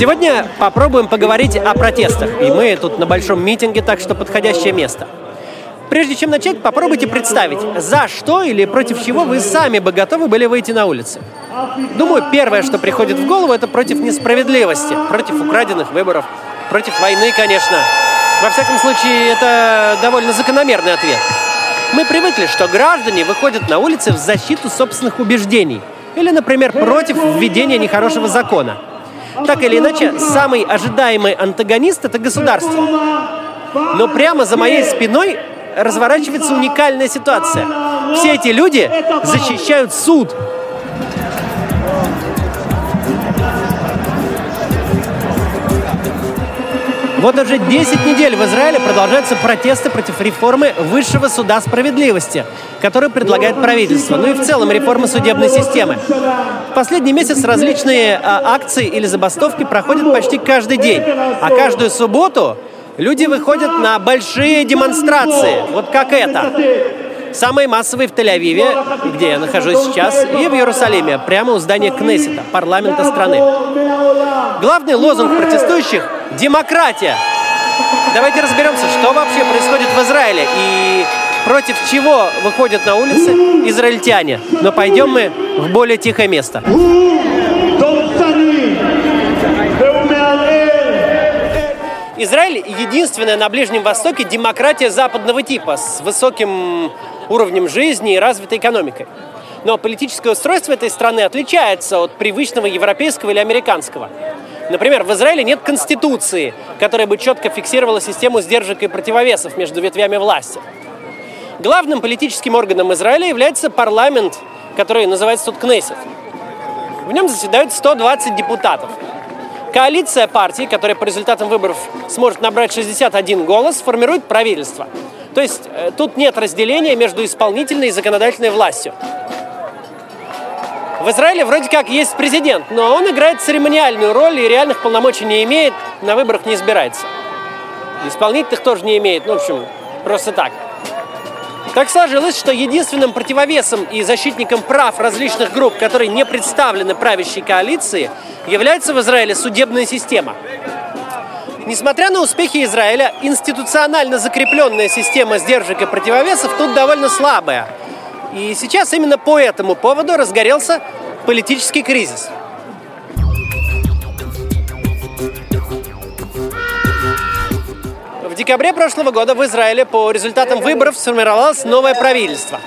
Сегодня попробуем поговорить о протестах. И мы тут на большом митинге, так что подходящее место. Прежде чем начать, попробуйте представить, за что или против чего вы сами бы готовы были выйти на улицы. Думаю, первое, что приходит в голову, это против несправедливости, против украденных выборов, против войны, конечно. Во всяком случае, это довольно закономерный ответ. Мы привыкли, что граждане выходят на улицы в защиту собственных убеждений или, например, против введения нехорошего закона. Так или иначе, самый ожидаемый антагонист – это государство. Но прямо за моей спиной разворачивается уникальная ситуация. Все эти люди защищают суд. Вот уже 10 недель в Израиле продолжаются протесты против реформы Высшего суда справедливости, которую предлагает правительство, ну и в целом реформы судебной системы. В последний месяц различные а, акции или забастовки проходят почти каждый день, а каждую субботу Люди выходят на большие демонстрации, вот как это. Самые массовые в Тель-Авиве, где я нахожусь сейчас, и в Иерусалиме, прямо у здания Кнессета, парламента страны. Главный лозунг протестующих – демократия. Давайте разберемся, что вообще происходит в Израиле и против чего выходят на улицы израильтяне. Но пойдем мы в более тихое место. Израиль единственная на Ближнем Востоке демократия западного типа с высоким уровнем жизни и развитой экономикой. Но политическое устройство этой страны отличается от привычного европейского или американского. Например, в Израиле нет конституции, которая бы четко фиксировала систему сдержек и противовесов между ветвями власти. Главным политическим органом Израиля является парламент, который называется тут Кнессет. В нем заседают 120 депутатов – Коалиция партий, которая по результатам выборов сможет набрать 61 голос, формирует правительство. То есть э, тут нет разделения между исполнительной и законодательной властью. В Израиле вроде как есть президент, но он играет церемониальную роль и реальных полномочий не имеет, на выборах не избирается. Исполнительных тоже не имеет, ну, в общем, просто так. Так сложилось, что единственным противовесом и защитником прав различных групп, которые не представлены правящей коалиции, является в Израиле судебная система. Несмотря на успехи Израиля, институционально закрепленная система сдержек и противовесов тут довольно слабая. И сейчас именно по этому поводу разгорелся политический кризис – декабре прошлого года в Израиле по результатам выборов сформировалось новое правительство.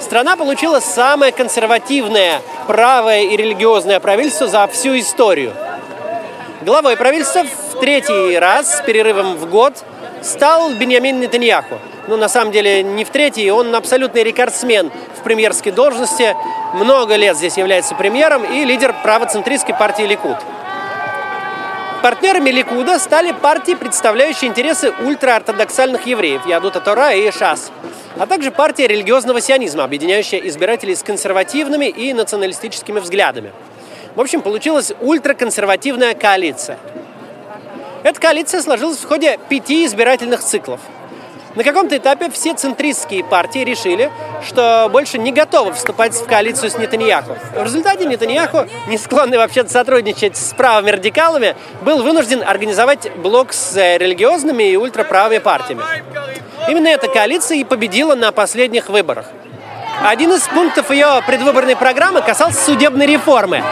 Страна получила самое консервативное правое и религиозное правительство за всю историю. Главой правительства в третий раз с перерывом в год стал Беньямин Нетаньяху. Ну, на самом деле, не в третий, он абсолютный рекордсмен в премьерской должности. Много лет здесь является премьером и лидер правоцентристской партии Ликуд. Партнерами Ликуда стали партии, представляющие интересы ультраортодоксальных евреев, Ядута Тора и Шас, а также партия религиозного сионизма, объединяющая избирателей с консервативными и националистическими взглядами. В общем, получилась ультраконсервативная коалиция. Эта коалиция сложилась в ходе пяти избирательных циклов – на каком-то этапе все центристские партии решили, что больше не готовы вступать в коалицию с Нетаньяху. В результате Нетаньяху, не склонный вообще сотрудничать с правыми радикалами, был вынужден организовать блок с э, религиозными и ультраправыми партиями. Именно эта коалиция и победила на последних выборах. Один из пунктов ее предвыборной программы касался судебной реформы.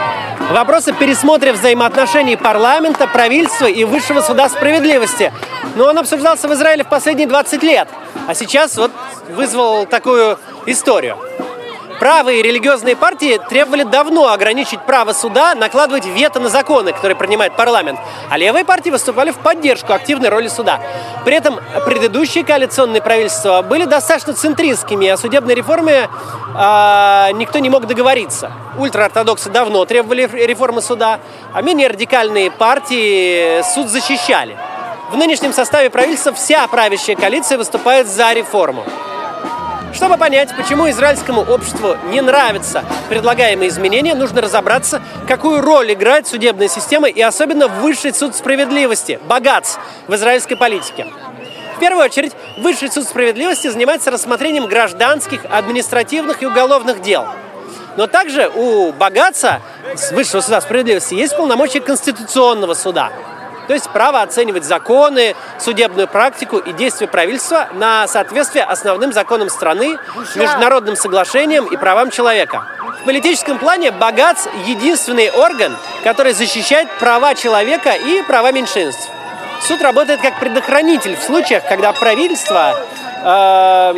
Вопросы пересмотра взаимоотношений парламента, правительства и высшего суда справедливости. Но он обсуждался в Израиле в последние 20 лет. А сейчас вот вызвал такую историю. Правые религиозные партии требовали давно ограничить право суда накладывать вето на законы, которые принимает парламент, а левые партии выступали в поддержку активной роли суда. При этом предыдущие коалиционные правительства были достаточно центристскими, о судебной реформе э, никто не мог договориться. Ультраортодоксы давно требовали реформы суда, а менее радикальные партии суд защищали. В нынешнем составе правительства вся правящая коалиция выступает за реформу. Чтобы понять, почему израильскому обществу не нравятся предлагаемые изменения, нужно разобраться, какую роль играет судебная система и особенно высший суд справедливости, богатс в израильской политике. В первую очередь, Высший суд справедливости занимается рассмотрением гражданских, административных и уголовных дел. Но также у богатца Высшего суда справедливости есть полномочия Конституционного суда. То есть право оценивать законы, судебную практику и действия правительства на соответствие основным законам страны, международным соглашениям и правам человека. В политическом плане Багац – единственный орган, который защищает права человека и права меньшинств. Суд работает как предохранитель в случаях, когда правительство, э,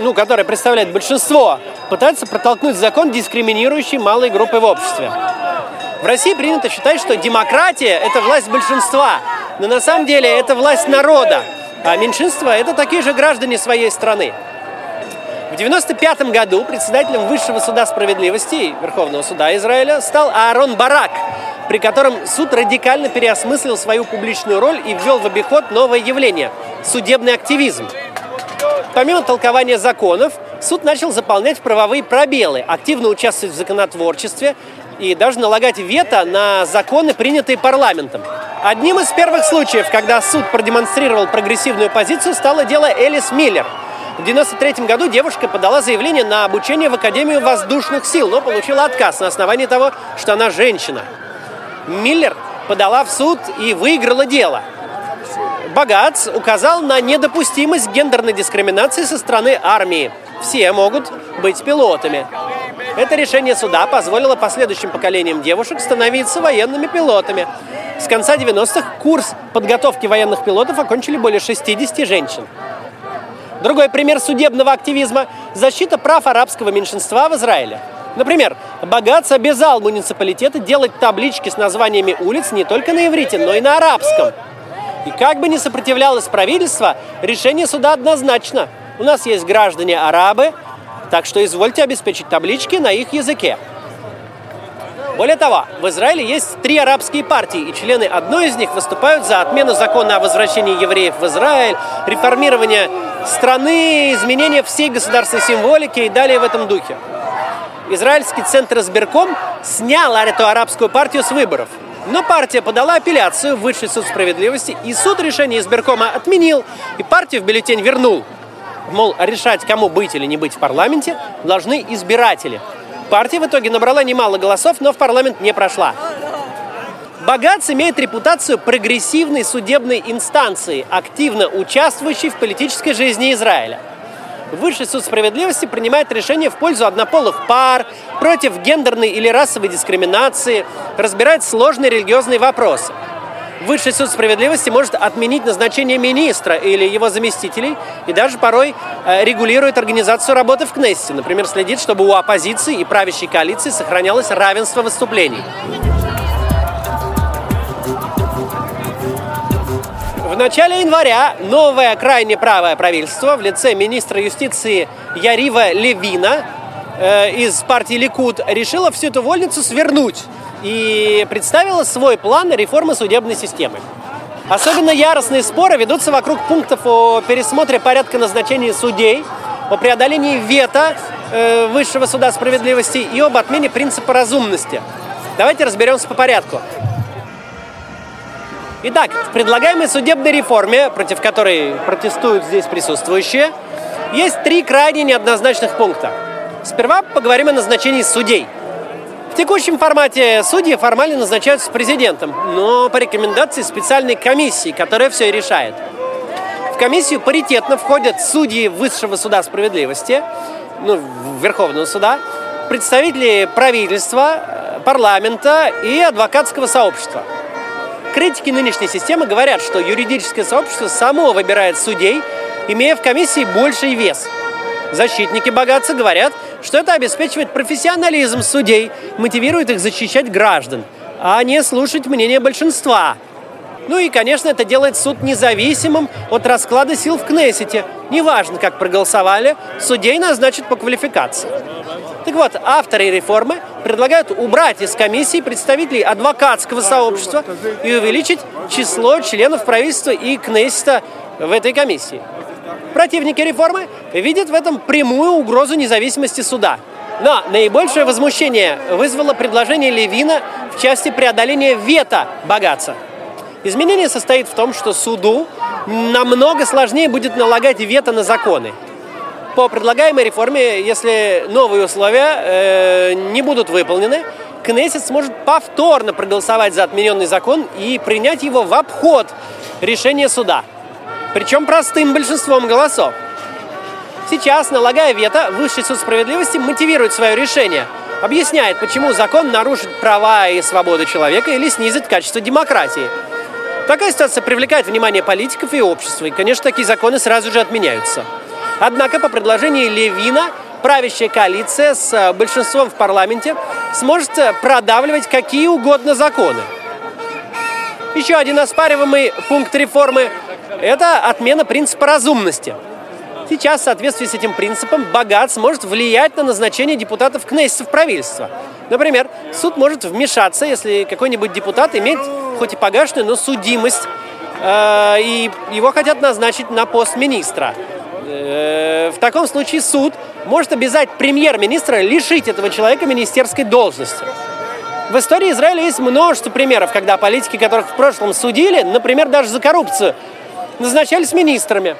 ну, которое представляет большинство, пытается протолкнуть закон, дискриминирующий малые группы в обществе. В России принято считать, что демократия – это власть большинства, но на самом деле это власть народа, а меньшинство – это такие же граждане своей страны. В 1995 году председателем Высшего суда справедливости Верховного суда Израиля стал Аарон Барак, при котором суд радикально переосмыслил свою публичную роль и ввел в обиход новое явление – судебный активизм. Помимо толкования законов, суд начал заполнять правовые пробелы, активно участвовать в законотворчестве, и даже налагать вето на законы, принятые парламентом. Одним из первых случаев, когда суд продемонстрировал прогрессивную позицию, стало дело Элис Миллер. В 1993 году девушка подала заявление на обучение в Академию воздушных сил, но получила отказ на основании того, что она женщина. Миллер подала в суд и выиграла дело. Богац указал на недопустимость гендерной дискриминации со стороны армии. Все могут быть пилотами. Это решение суда позволило последующим поколениям девушек становиться военными пилотами. С конца 90-х курс подготовки военных пилотов окончили более 60 женщин. Другой пример судебного активизма – защита прав арабского меньшинства в Израиле. Например, Богац обязал муниципалитеты делать таблички с названиями улиц не только на иврите, но и на арабском. И как бы ни сопротивлялось правительство, решение суда однозначно. У нас есть граждане-арабы, так что извольте обеспечить таблички на их языке. Более того, в Израиле есть три арабские партии, и члены одной из них выступают за отмену закона о возвращении евреев в Израиль, реформирование страны, изменение всей государственной символики и далее в этом духе. Израильский центр избирком снял эту арабскую партию с выборов. Но партия подала апелляцию в Высший суд справедливости, и суд решение избиркома отменил, и партию в бюллетень вернул – мол, решать, кому быть или не быть в парламенте, должны избиратели. Партия в итоге набрала немало голосов, но в парламент не прошла. Богац имеет репутацию прогрессивной судебной инстанции, активно участвующей в политической жизни Израиля. Высший суд справедливости принимает решения в пользу однополых пар, против гендерной или расовой дискриминации, разбирает сложные религиозные вопросы – Высший суд справедливости может отменить назначение министра или его заместителей и даже порой э, регулирует организацию работы в Кнессете. Например, следит, чтобы у оппозиции и правящей коалиции сохранялось равенство выступлений. В начале января новое крайне правое правительство в лице министра юстиции Ярива Левина э, из партии Ликуд решило всю эту вольницу свернуть и представила свой план реформы судебной системы. Особенно яростные споры ведутся вокруг пунктов о пересмотре порядка назначения судей, о преодолении вето э, Высшего суда справедливости и об отмене принципа разумности. Давайте разберемся по порядку. Итак, в предлагаемой судебной реформе, против которой протестуют здесь присутствующие, есть три крайне неоднозначных пункта. Сперва поговорим о назначении судей – текущем формате судьи формально назначаются президентом, но по рекомендации специальной комиссии, которая все и решает. В комиссию паритетно входят судьи Высшего суда справедливости, ну, Верховного суда, представители правительства, парламента и адвокатского сообщества. Критики нынешней системы говорят, что юридическое сообщество само выбирает судей, имея в комиссии больший вес. Защитники богатства говорят, что это обеспечивает профессионализм судей, мотивирует их защищать граждан, а не слушать мнение большинства. Ну и, конечно, это делает суд независимым от расклада сил в Кнессете. Неважно, как проголосовали, судей назначат по квалификации. Так вот, авторы реформы предлагают убрать из комиссии представителей адвокатского сообщества и увеличить число членов правительства и Кнессета в этой комиссии. Противники реформы видят в этом прямую угрозу независимости суда. Но наибольшее возмущение вызвало предложение Левина в части преодоления вето богатца. Изменение состоит в том, что суду намного сложнее будет налагать вето на законы. По предлагаемой реформе, если новые условия э, не будут выполнены, Кнессет сможет повторно проголосовать за отмененный закон и принять его в обход решения суда. Причем простым большинством голосов. Сейчас, налагая вето, Высший суд справедливости мотивирует свое решение, объясняет, почему закон нарушит права и свободы человека или снизит качество демократии. Такая ситуация привлекает внимание политиков и общества, и, конечно, такие законы сразу же отменяются. Однако, по предложению Левина, правящая коалиция с э, большинством в парламенте сможет э, продавливать какие угодно законы. Еще один оспариваемый пункт реформы – это отмена принципа разумности. Сейчас в соответствии с этим принципом богат сможет влиять на назначение депутатов Кнессета в правительство. Например, суд может вмешаться, если какой-нибудь депутат имеет хоть и погашенную, но судимость, э, и его хотят назначить на пост министра. Э, в таком случае суд может обязать премьер-министра лишить этого человека министерской должности. В истории Израиля есть множество примеров, когда политики, которых в прошлом судили, например, даже за коррупцию, назначались министрами.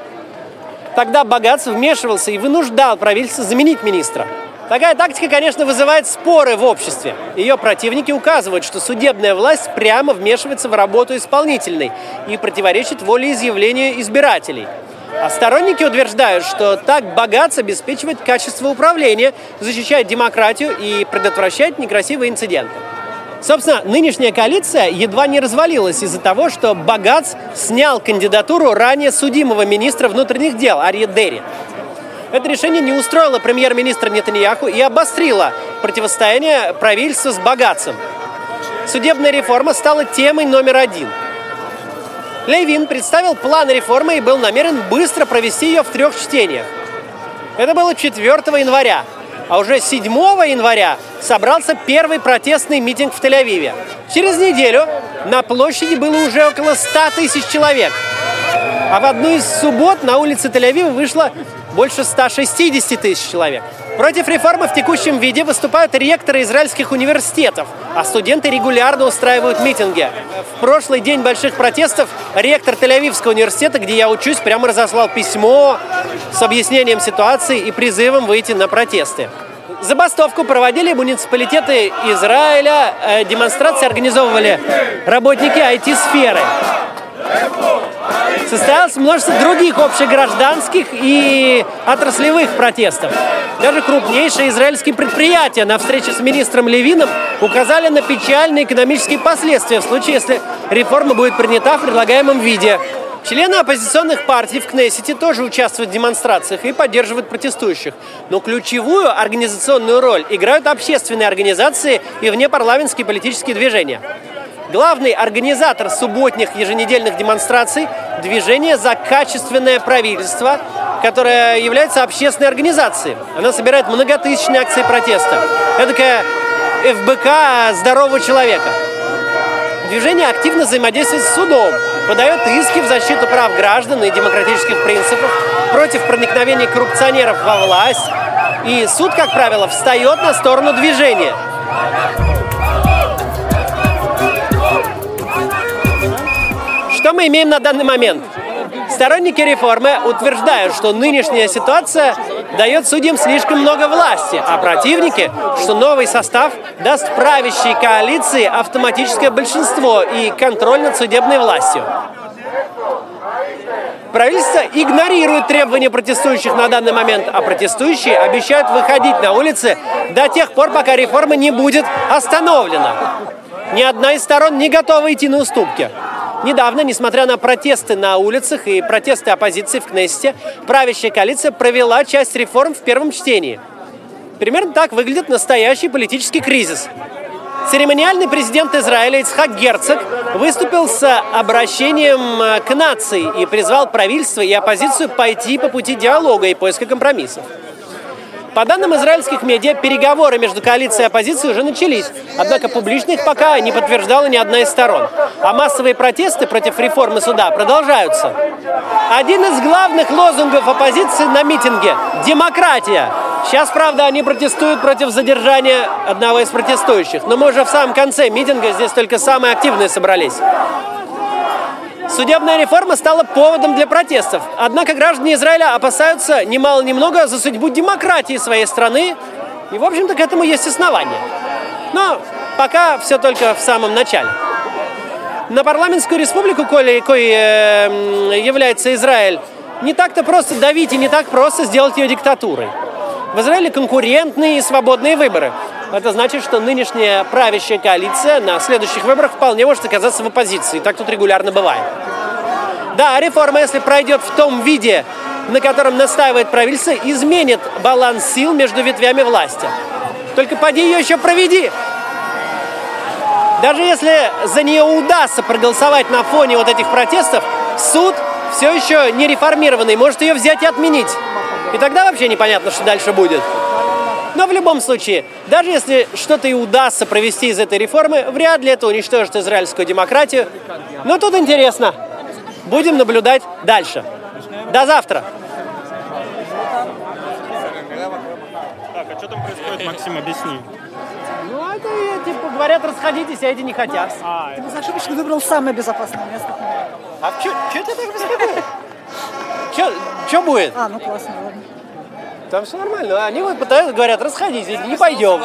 Тогда богатство вмешивался и вынуждал правительство заменить министра. Такая тактика, конечно, вызывает споры в обществе. Ее противники указывают, что судебная власть прямо вмешивается в работу исполнительной и противоречит волеизъявлению избирателей – а сторонники утверждают, что так богатство обеспечивает качество управления, защищает демократию и предотвращает некрасивые инциденты. Собственно, нынешняя коалиция едва не развалилась из-за того, что Багац снял кандидатуру ранее судимого министра внутренних дел Арье Дерри. Это решение не устроило премьер-министра Нетаньяху и обострило противостояние правительства с Багацем. Судебная реформа стала темой номер один – Левин представил план реформы и был намерен быстро провести ее в трех чтениях. Это было 4 января, а уже 7 января собрался первый протестный митинг в Тель-Авиве. Через неделю на площади было уже около 100 тысяч человек. А в одну из суббот на улице Тель-Авива вышло больше 160 тысяч человек. Против реформы в текущем виде выступают ректоры израильских университетов, а студенты регулярно устраивают митинги. В прошлый день больших протестов ректор Тель-Авивского университета, где я учусь, прямо разослал письмо с объяснением ситуации и призывом выйти на протесты. Забастовку проводили муниципалитеты Израиля, э, демонстрации организовывали работники IT-сферы. Состоялось множество других общегражданских и отраслевых протестов. Даже крупнейшие израильские предприятия на встрече с министром Левином указали на печальные экономические последствия в случае, если реформа будет принята в предлагаемом виде. Члены оппозиционных партий в Кнессете тоже участвуют в демонстрациях и поддерживают протестующих. Но ключевую организационную роль играют общественные организации и внепарламентские политические движения. Главный организатор субботних еженедельных демонстраций – движение «За качественное правительство», которое является общественной организацией. Она собирает многотысячные акции протеста. Это такая ФБК здорового человека. Движение активно взаимодействует с судом, подает иски в защиту прав граждан и демократических принципов против проникновения коррупционеров во власть. И суд, как правило, встает на сторону движения. Что мы имеем на данный момент? Сторонники реформы утверждают, что нынешняя ситуация дает судьям слишком много власти, а противники, что новый состав даст правящей коалиции автоматическое большинство и контроль над судебной властью. Правительство игнорирует требования протестующих на данный момент, а протестующие обещают выходить на улицы до тех пор, пока реформа не будет остановлена. Ни одна из сторон не готова идти на уступки. Недавно, несмотря на протесты на улицах и протесты оппозиции в Кнессете, правящая коалиция провела часть реформ в первом чтении. Примерно так выглядит настоящий политический кризис. Церемониальный президент Израиля Ицхак Герцог выступил с обращением э, к нации и призвал правительство и оппозицию пойти по пути диалога и поиска компромиссов. По данным израильских медиа, переговоры между коалицией и оппозицией уже начались, однако публично их пока не подтверждала ни одна из сторон. А массовые протесты против реформы суда продолжаются. Один из главных лозунгов оппозиции на митинге – демократия. Сейчас, правда, они протестуют против задержания одного из протестующих, но мы уже в самом конце митинга, здесь только самые активные собрались. Судебная реформа стала поводом для протестов. Однако граждане Израиля опасаются немало-немного за судьбу демократии своей страны. И, в общем-то, к этому есть основания. Но пока все только в самом начале. На парламентскую республику, коли, кой э, является Израиль, не так-то просто давить и не так просто сделать ее диктатурой. В Израиле конкурентные и свободные выборы. Это значит, что нынешняя правящая коалиция на следующих выборах вполне может оказаться в оппозиции. Так тут регулярно бывает. Да, реформа, если пройдет в том виде, на котором настаивает правительство, изменит баланс сил между ветвями власти. Только поди ее еще проведи. Даже если за нее удастся проголосовать на фоне вот этих протестов, суд все еще не реформированный, может ее взять и отменить. И тогда вообще непонятно, что дальше будет. Но в любом случае, даже если что-то и удастся провести из этой реформы, вряд ли это уничтожит израильскую демократию. Но тут интересно. Будем наблюдать дальше. До завтра. Так, а что там происходит, Максим, объясни. Ну, это типа говорят, расходитесь, а эти не хотят. А, Ты безошибочно выбрал самое безопасное место. А что ты так беспокоишь? Что будет? А, ну классно, ладно. Там все нормально. Они вот пытаются, говорят, расходитесь, не пойдем.